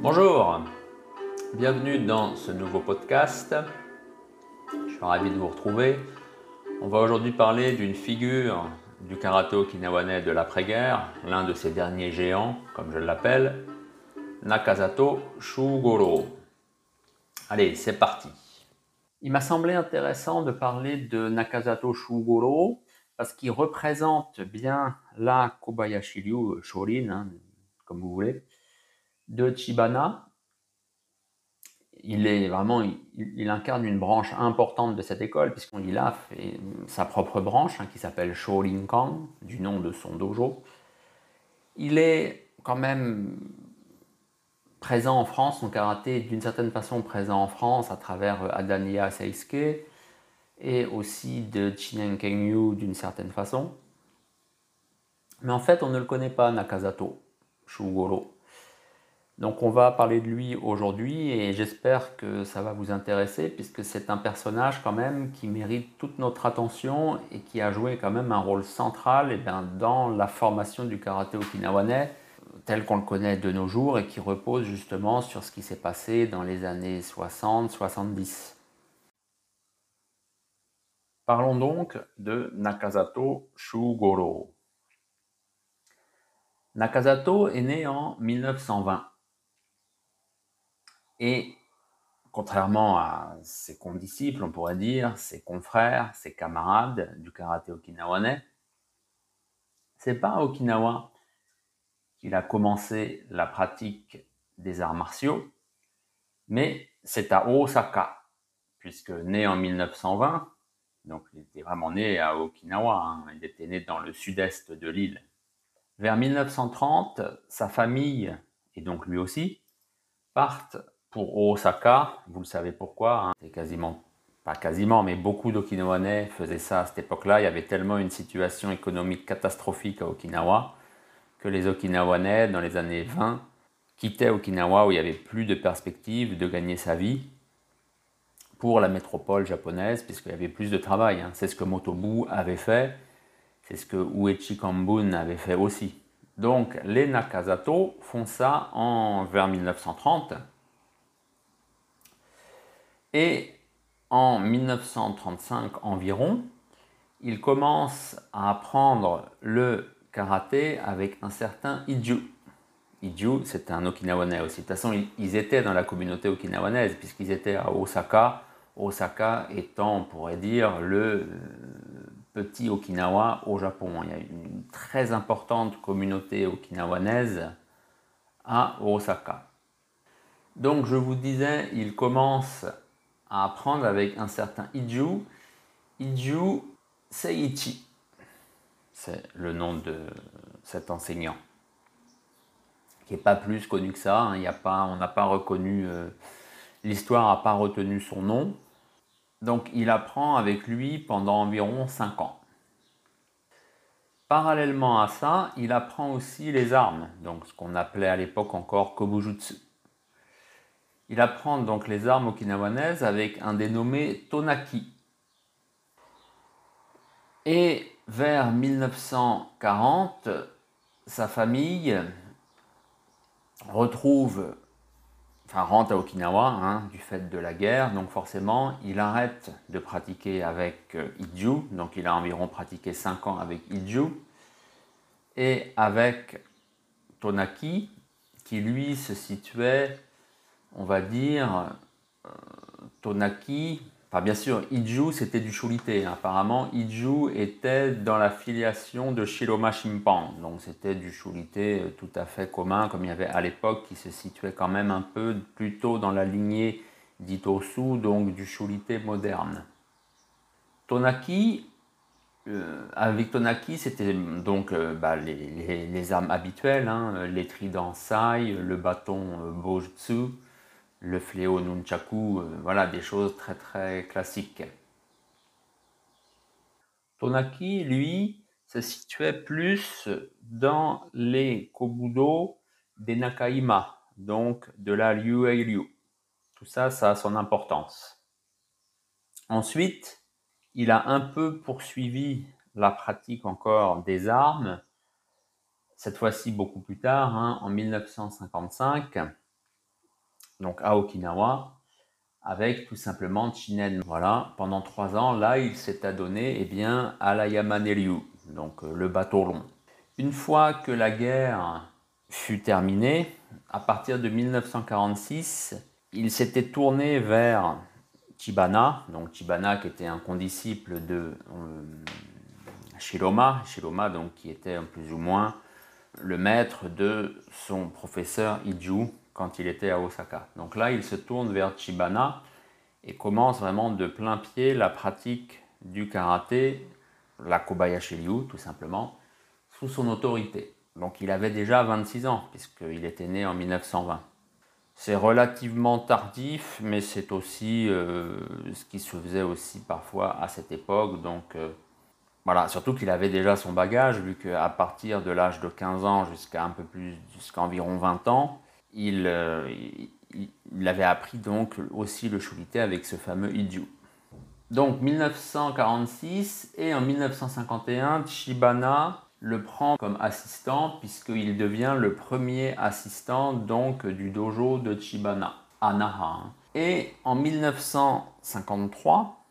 Bonjour, bienvenue dans ce nouveau podcast. Je suis ravi de vous retrouver. On va aujourd'hui parler d'une figure du karaté okinawanais de l'après-guerre, l'un de ces derniers géants, comme je l'appelle, Nakazato Shugoro. Allez, c'est parti. Il m'a semblé intéressant de parler de Nakazato Shugoro parce qu'il représente bien la Kobayashi Ryu Shorin, hein, comme vous voulez, de Chibana. Il est vraiment, il, incarne une branche importante de cette école puisqu'il a fait sa propre branche hein, qui s'appelle Shorinkan, du nom de son dojo. Il est quand même présent en France, son karaté est d'une certaine façon présent en France à travers Adania Seisuke et aussi de Chinen Kengyu d'une certaine façon. Mais en fait, on ne le connaît pas, Nakazato Shugoro. Donc on va parler de lui aujourd'hui et j'espère que ça va vous intéresser puisque c'est un personnage quand même qui mérite toute notre attention et qui a joué quand même un rôle central eh dans la formation du karaté okinawanais tel qu'on le connaît de nos jours et qui repose justement sur ce qui s'est passé dans les années 60-70. Parlons donc de Nakazato Shugoro. Nakazato est né en 1920 et contrairement à ses condisciples, on pourrait dire, ses confrères, ses camarades du karaté okinawanais, c'est pas à Okinawa qu'il a commencé la pratique des arts martiaux, mais c'est à Osaka, puisque né en 1920, donc il était vraiment né à Okinawa, hein, il était né dans le sud-est de l'île. Vers 1930, sa famille, et donc lui aussi, partent pour Osaka, vous le savez pourquoi, hein. c'est quasiment, pas quasiment, mais beaucoup d'Okinawanais faisaient ça à cette époque-là. Il y avait tellement une situation économique catastrophique à Okinawa que les Okinawanais, dans les années 20, quittaient Okinawa où il n'y avait plus de perspective de gagner sa vie pour la métropole japonaise, puisqu'il y avait plus de travail. Hein. C'est ce que Motobu avait fait, c'est ce que Uechi Kambun avait fait aussi. Donc les Nakazato font ça en, vers 1930 et en 1935 environ, il commence à apprendre le karaté avec un certain Iju. Iju, c'est un Okinawanais aussi. De toute façon, ils étaient dans la communauté okinawanaise puisqu'ils étaient à Osaka. Osaka étant, on pourrait dire, le euh, petit Okinawa au Japon. Il y a une très importante communauté okinawanaise à Osaka. Donc, je vous disais, il commence à apprendre avec un certain Iju. Iju Seiichi, c'est le nom de cet enseignant, qui n'est pas plus connu que ça. Hein. On n'a pas reconnu, euh, l'histoire n'a pas retenu son nom. Donc il apprend avec lui pendant environ 5 ans. Parallèlement à ça, il apprend aussi les armes, donc ce qu'on appelait à l'époque encore Kobujutsu. Il apprend donc les armes okinawanaises avec un dénommé Tonaki. Et vers 1940, sa famille retrouve, enfin rentre à Okinawa hein, du fait de la guerre, donc forcément il arrête de pratiquer avec euh, Iju, donc il a environ pratiqué 5 ans avec Iju, et avec Tonaki, qui lui se situait on va dire, euh, Tonaki, bien sûr, Iju c'était du Shulite. Apparemment, Iju était dans la filiation de Shiroma Shimpan. Donc c'était du Shulite euh, tout à fait commun, comme il y avait à l'époque, qui se situait quand même un peu plutôt dans la lignée d'Itosu, donc du Shulite moderne. Tonaki, euh, avec Tonaki, c'était donc bah, les, armes habituelles, hein, les tridents Sai, le bâton Bojutsu, le fléau nunchaku, euh, voilà des choses très très classiques. Tonaki, lui, se situait plus dans les kobudo des Nakaima, donc de la Liu. Tout ça, ça a son importance. Ensuite, il a un peu poursuivi la pratique encore des armes Cette fois-ci beaucoup plus tard, hein, en 1955, donc à Okinawa, avec tout simplement Chinen. Voilà, pendant trois ans, là, il s'est adonné eh bien, à la Yamanelyu, donc euh, le bateau long. Une fois que la guerre fut terminée, à partir de 1946, il s'était tourné vers Chibana, donc Chibana qui était un condisciple de euh, Shiroma, Shiroma donc qui était plus ou moins le maître de son professeur Iju quand il était à Osaka. Donc là, il se tourne vers Chibana et commence vraiment de plein pied la pratique du karaté, la Kobayashi Ryu tout simplement, sous son autorité. Donc il avait déjà 26 ans puisqu'il était né en 1920. C'est relativement tardif, mais c'est aussi euh, ce qui se faisait aussi parfois à cette époque. Donc euh, voilà, surtout qu'il avait déjà son bagage, vu qu'à partir de l'âge de 15 ans jusqu'à un peu plus, jusqu'à environ 20 ans, euh, il, il, avait appris donc aussi le shurite avec ce fameux Iju. Donc 1946 et en 1951, Chibana le prend comme assistant puisqu'il devient le premier assistant donc du dojo de Chibana à. Et en 1953,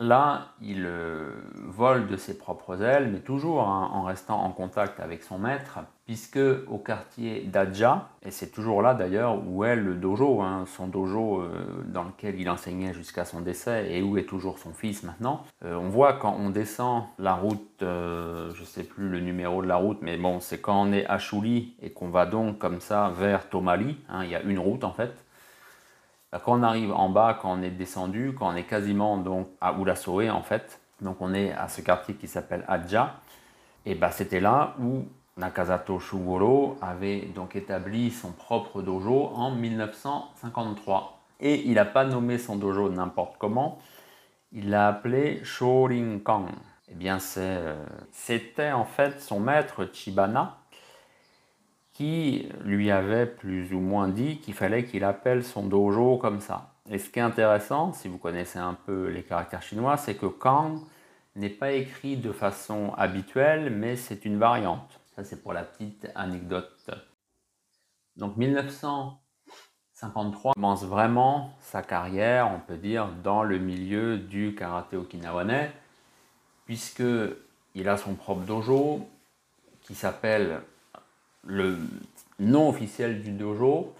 Là, il euh, vole de ses propres ailes, mais toujours hein, en restant en contact avec son maître, puisque au quartier d'Adja, et c'est toujours là d'ailleurs où est le dojo, hein, son dojo euh, dans lequel il enseignait jusqu'à son décès et où est toujours son fils maintenant, euh, on voit quand on descend la route, je ne sais plus le numéro de la route, mais bon, c'est quand on est à Chouli et qu'on va donc comme ça vers Tomali, hein, il y a une route en fait, bah, quand on arrive en bas, quand on est descendu, quand on est quasiment donc à Urasoe en fait, donc on est à ce quartier qui s'appelle Adja, et bah c'était là où Nakazato Shugoro avait donc établi son propre dojo en 1953. Et il n'a pas nommé son dojo n'importe comment, il l'a appelé Shorinkan. Eh bien, euh, c'était en fait son maître Chibana qui lui avait plus ou moins dit qu'il fallait qu'il appelle son dojo comme ça. Et ce qui est intéressant, si vous connaissez un peu les caractères chinois, c'est que Kang n'est pas écrit de façon habituelle, mais c'est une variante. Ça, c'est pour la petite anecdote. Donc 1953 commence vraiment sa carrière, on peut dire, dans le milieu du karaté okinawanais, puisque il a son propre dojo qui s'appelle le nom officiel du dojo,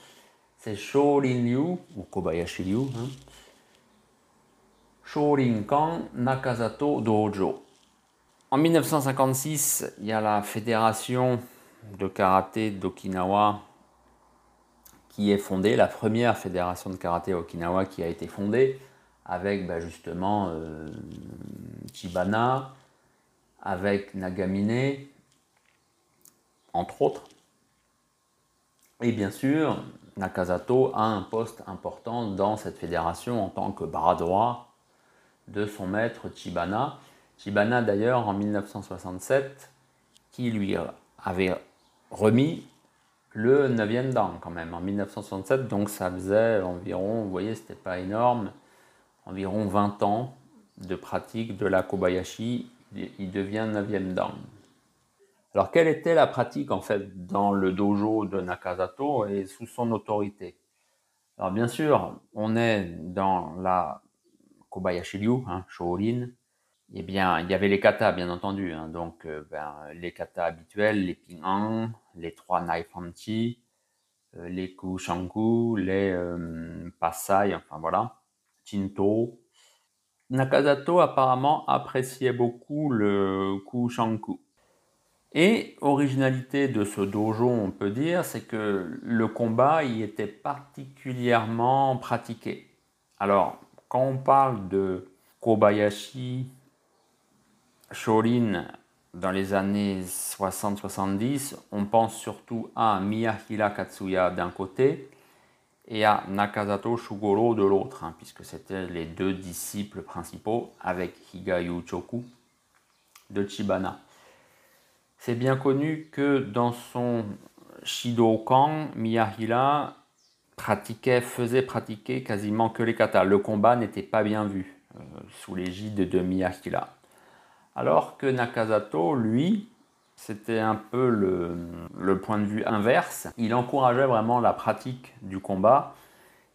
c'est Shorin Ryu, ou Kobayashi Ryu, hein. Shorinkan Nakazato Dojo. En 1956, il y a la fédération de karaté d'Okinawa qui est fondée, la première fédération de karaté à Okinawa qui a été fondée, avec bah, justement euh, Chibana, avec Nagamine, entre autres. Et bien sûr, Nakazato a un poste important dans cette fédération en tant que bras droit de son maître Chibana. Chibana d'ailleurs en 1967 qui lui avait remis le 9e dan quand même en 1967 donc ça faisait environ, vous voyez c'était pas énorme, environ 20 ans de pratique de la Kobayashi, il devient 9e dan. Alors, quelle était la pratique en fait dans le dojo de Nakazato et sous son autorité? Alors, bien sûr, on est dans la Kobayashi Ryu, hein, Shorin. Eh bien, il y avait les katas, bien entendu. Hein. donc, euh, ben, les katas habituels, les ping les trois naifanchi, euh, les kushanku, les euh, pasai, enfin voilà, chinto. Nakazato apparemment appréciait beaucoup le kushanku. Et originalité de ce dojo, on peut dire, c'est que le combat y était particulièrement pratiqué. Alors, quand on parle de Kobayashi Shorin dans les années 60-70, on pense surtout à Miyahira Katsuya d'un côté et à Nakazato Shugoro de l'autre, hein, puisque c'était les deux disciples principaux avec Higayu Choku de Chibana. C'est bien connu que dans son Shidokan, Miyahira pratiquait, faisait pratiquer quasiment que les katas. Le combat n'était pas bien vu euh, sous l'égide de Miyahira. Alors que Nakazato, lui, c'était un peu le, le, point de vue inverse. Il encourageait vraiment la pratique du combat.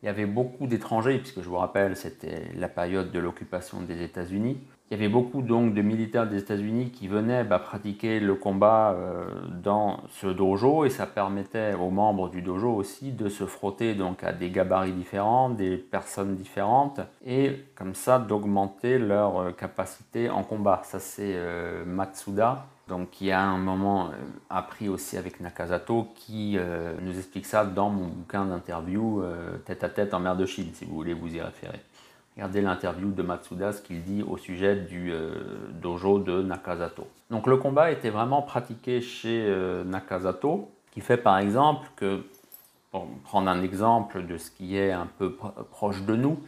Il y avait beaucoup d'étrangers, puisque je vous rappelle, c'était la période de l'occupation des États-Unis. Il y avait beaucoup donc de militaires des États-Unis qui venaient bah, pratiquer le combat euh, dans ce dojo et ça permettait aux membres du dojo aussi de se frotter donc à des gabarits différents, des personnes différentes et comme ça d'augmenter leur euh, capacité en combat. Ça c'est euh, Matsuda donc qui a un moment appris aussi avec Nakazato qui nous explique ça dans mon bouquin d'interview tête à tête en mer de Chine si vous voulez vous y référer. Regardez l'interview de Matsuda, ce qu'il dit au sujet du euh, dojo de Nakazato. Donc le combat était vraiment pratiqué chez euh, Nakazato, qui fait par exemple que, pour prendre un exemple de ce qui est un peu proche de nous,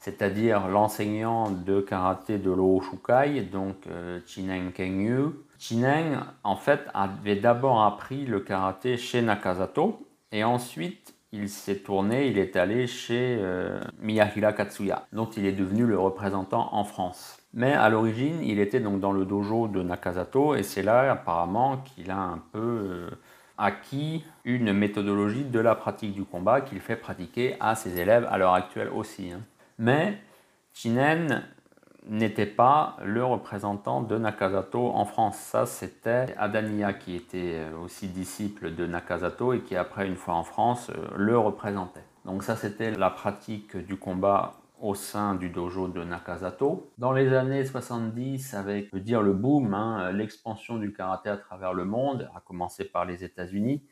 c'est-à-dire l'enseignant de karaté de l'O Shukai, donc euh, Chinen Kengyu. Chinen, en fait, avait d'abord appris le karaté chez Nakazato, et ensuite il s'est tourné, il est allé chez euh, Miyahira Katsuya, dont il est devenu le représentant en France. Mais à l'origine, il était donc dans le dojo de Nakazato et c'est là apparemment qu'il a un peu euh, acquis une méthodologie de la pratique du combat qu'il fait pratiquer à ses élèves à l'heure actuelle aussi. Hein. Mais Chinen n'était pas le représentant de Nakazato en France. Ça, c'était Adania qui était euh, aussi disciple de Nakazato et qui, après, une fois en France, euh, le représentait. Donc ça, c'était la pratique du combat au sein du dojo de Nakazato. Dans les années 70, avec dire, le boom, hein, l'expansion du karaté à travers le monde, à commencer par les États-Unis,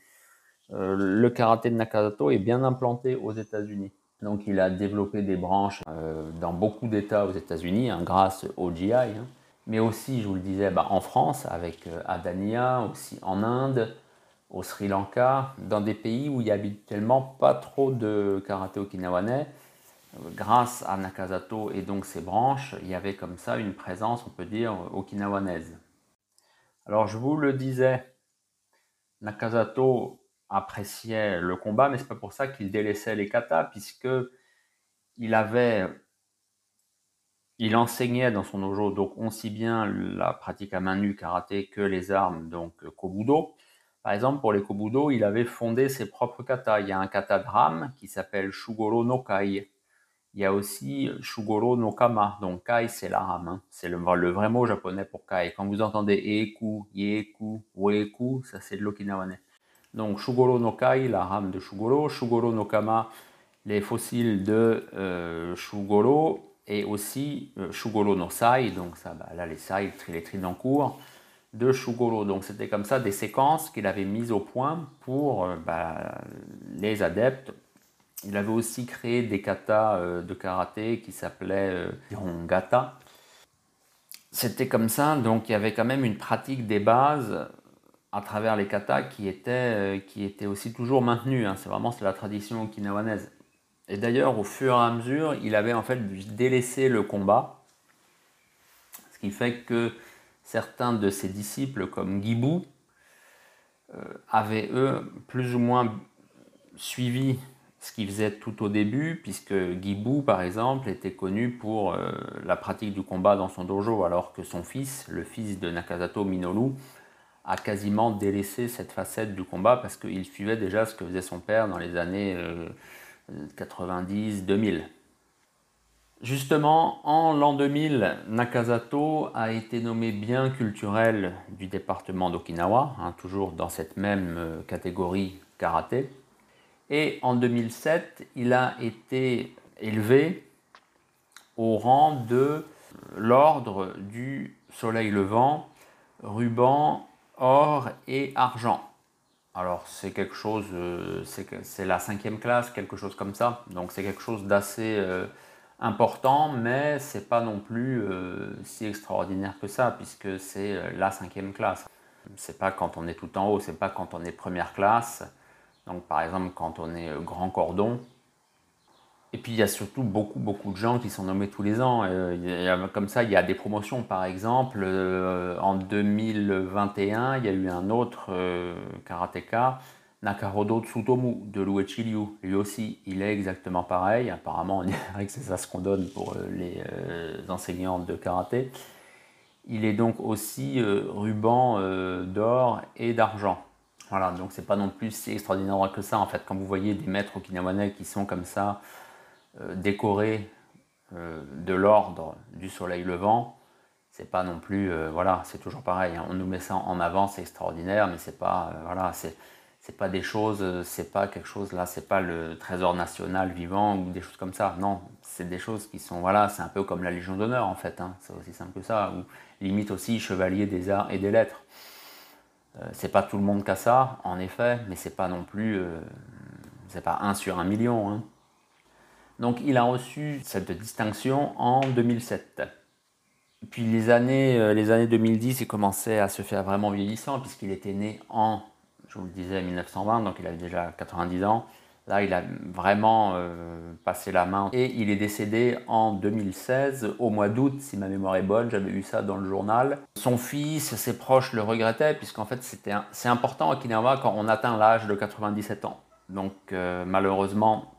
euh, le karaté de Nakazato est bien implanté aux États-Unis. Donc il a développé des branches euh, dans beaucoup d'États aux États-Unis hein, grâce au GI, hein. mais aussi, je vous le disais, bah, en France avec euh, Adania, aussi en Inde, au Sri Lanka, dans des pays où il y a habituellement pas trop de karaté okinawanais. Grâce à Nakazato et donc ses branches, il y avait comme ça une présence, on peut dire, okinawanaise. Alors je vous le disais, Nakazato appréciait le combat, mais c'est pas pour ça qu'il délaissait les katas, puisque il avait, il enseignait dans son dojo donc aussi bien la pratique à main nue karaté que les armes donc kobudo. Par exemple, pour les kobudo, il avait fondé ses propres katas. Il y a un kata de rame qui s'appelle Shugoro no Kai. Il y a aussi Shugoro no Kama. Donc Kai, c'est la rame. Hein. C'est le, vrai mot japonais pour Kai. Quand vous entendez Eku, Yeku, Weku, ça c'est de l'okinawanais. Donc Shugoro no Kai, la rame de Shugoro, Shugoro no Kama, les fossiles de euh, Shugoro, et aussi euh, Shugoro no Sai, donc ça, bah, là les Sai, les tridents de Shugoro. Donc c'était comme ça des séquences qu'il avait mises au point pour euh, bah, les adeptes. Il avait aussi créé des katas de karaté qui s'appelaient Hirongata. C'était comme ça, donc il y avait quand même une pratique des bases à travers les katas qui étaient, euh, qui étaient aussi toujours maintenus. Hein. C'est vraiment la tradition okinawanaise. Et d'ailleurs, au fur et à mesure, il avait en fait délaissé le combat, ce qui fait que certains de ses disciples, comme Gibu, euh, avaient eux plus ou moins suivi ce qu'il faisait tout au début, puisque Gibu, par exemple, était connu pour euh, la pratique du combat dans son dojo, alors que son fils, le fils de Nakazato Minoru, a quasiment délaissé cette facette du combat parce qu'il suivait déjà ce que faisait son père dans les années 90-2000. Euh, Justement, en l'an 2000, Nakazato a été nommé bien culturel du département d'Okinawa, hein, toujours dans cette même euh, catégorie karaté. Et en 2007, il a été élevé au rang de l'ordre du soleil levant, ruban or et argent. Alors c'est quelque chose, euh, c'est la cinquième classe, quelque chose comme ça. Donc c'est quelque chose d'assez euh, important, mais c'est pas non plus euh, si extraordinaire que ça, puisque c'est la cinquième classe. C'est pas quand on est tout en haut, c'est pas quand on est première classe. Donc par exemple quand on est grand cordon, et puis il y a surtout beaucoup, beaucoup de gens qui sont nommés tous les ans. Euh, comme ça, il y a des promotions, par exemple. Euh, en 2021, il y a eu un autre euh, karatéka, Nakarodo Tsutomu de Luechi Liu. Lui aussi, il est exactement pareil. Apparemment, on dirait que c'est ça ce qu'on donne pour les enseignants de karaté. Il est donc aussi ruban d'or et d'argent. Voilà, donc c'est pas non plus si extraordinaire que ça en fait. Quand vous voyez des maîtres okinawanais qui sont comme ça décorés de l'ordre du soleil levant, c'est pas non plus, voilà, c'est toujours pareil. Hein. On nous met ça en avant, c'est extraordinaire, mais c'est pas, voilà, c'est pas des choses, euh, c'est pas quelque chose là, c'est pas le trésor national vivant ou des choses comme ça. Non, c'est des choses qui sont, voilà, c'est un peu comme la Légion d'honneur en fait, hein. c'est aussi simple que ça, ou limite aussi chevalier des arts et des lettres. Euh, c'est pas tout le monde qui a ça, en effet, mais c'est pas non plus, euh, c'est pas un sur un million. Hein. Donc il a reçu cette distinction en 2007. Puis les années, les années 2010, il commençait à se faire vraiment vieillissant puisqu'il était né en je vous le disais, 1920, donc il avait déjà 90 ans. Là, il a vraiment euh, passé la main. Et il est décédé en 2016, au mois d'août, si ma mémoire est bonne, j'avais vu ça dans le journal. Son fils, ses proches le regrettaient, puisqu'en fait, c'est important à Okinawa quand on atteint l'âge de 97 ans. Donc, euh, malheureusement,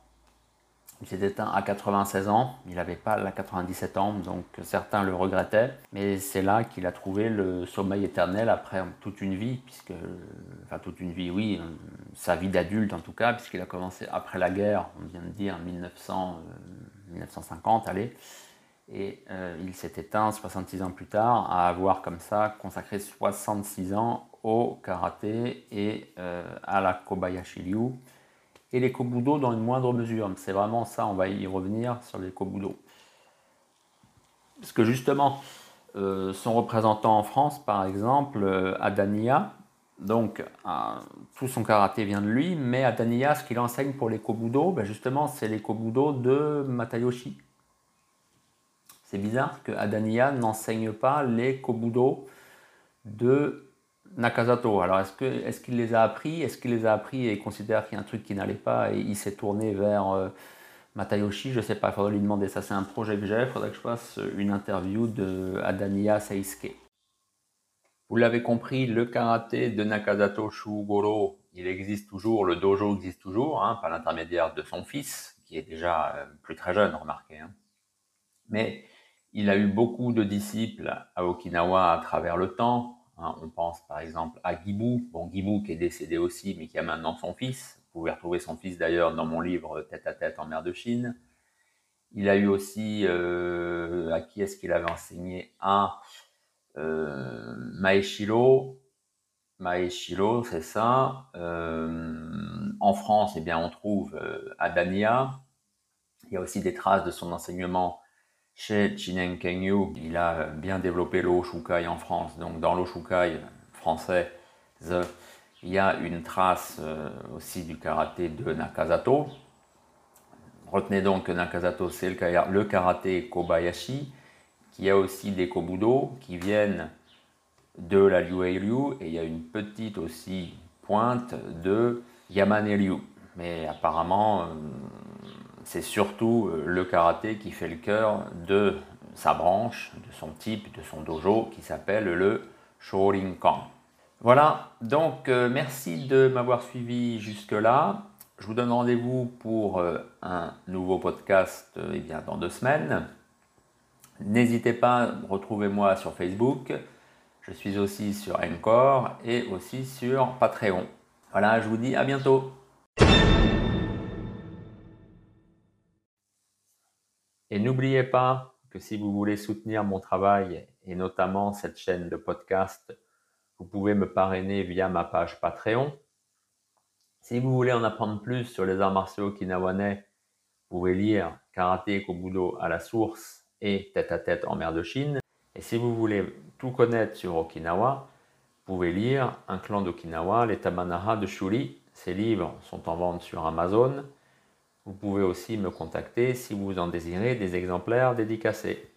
il s'est éteint à 96 ans, il n'avait pas la 97 ans, donc certains le regrettaient. Mais c'est là qu'il a trouvé le sommeil éternel après toute une vie, puisque, enfin toute une vie, oui, sa vie d'adulte en tout cas, puisqu'il a commencé après la guerre, on vient de dire 1900, 1950, euh, allez. Et euh, il s'est éteint 66 ans plus tard à avoir comme ça consacré 66 ans au karaté et euh, à la Kobayashi Ryu et les kobudo dans une moindre mesure. C'est vraiment ça, on va y revenir sur les kobudo. Parce que justement, euh, son représentant en France, par exemple, euh, Adania, donc euh, tout son karaté vient de lui, mais Adania, ce qu'il enseigne pour les kobudo, ben justement, c'est les kobudo de Matayoshi. C'est bizarre que Adania n'enseigne pas les kobudo de Nakazato, alors est-ce qu'il les a appris? Est-ce qu'il les a appris et considère qu'il y a un truc qui n'allait pas et il s'est tourné vers euh, Matayoshi? Je ne sais pas, il faudrait lui demander. Ça, c'est un projet que j'ai. Il faudrait que je fasse une interview de Adania Seisuke. Vous l'avez compris, le karaté de Nakazato Shugoro, il existe toujours, le dojo existe toujours, hein, par l'intermédiaire de son fils, qui est déjà euh, plus très jeune, remarquez. Hein. Mais il a eu beaucoup de disciples à Okinawa à travers le temps, Hein, on pense par exemple à Guibou, bon Guibou qui est décédé aussi, mais qui a maintenant son fils. Vous pouvez retrouver son fils d'ailleurs dans mon livre Tête à tête en mer de Chine. Il a eu aussi, euh, à qui est-ce qu'il avait enseigné? À euh, Maeshiro. Maeshiro, c'est ça. Euh, en France, eh bien, on trouve Adania. Il y a aussi des traces de son enseignement chez Chinen Kengyu, il a bien développé le Hoshukai en France. Donc dans le français, il y a une trace euh, aussi du karaté de Nakazato. Retenez donc que Nakazato, c'est le, karaté Kobayashi, qui a aussi des kobudo qui viennent de la Liu et il y a une petite aussi pointe de Yamane Ryu. Mais apparemment, euh, c'est surtout euh, le karaté qui fait le cœur de sa branche, de son type, de son dojo qui s'appelle le Shorinkan. Voilà, donc euh, merci de m'avoir suivi jusque-là. Je vous donne rendez-vous pour euh, un nouveau podcast eh bien, dans deux semaines. N'hésitez pas, retrouvez-moi sur Facebook. Je suis aussi sur Encore et aussi sur Patreon. Voilà, je vous dis à bientôt. Et n'oubliez pas que si vous voulez soutenir mon travail et notamment cette chaîne de podcast, vous pouvez me parrainer via ma page Patreon. Si vous voulez en apprendre plus sur les arts martiaux okinawanais, vous pouvez lire Karaté Kobudo à la source et Tête à tête en mer de Chine. Et si vous voulez tout connaître sur Okinawa, vous pouvez lire Un clan d'Okinawa, les Tamanaha de Shuri. Ces livres sont en vente sur Amazon. Vous pouvez aussi me contacter si vous en désirez des exemplaires dédicacés.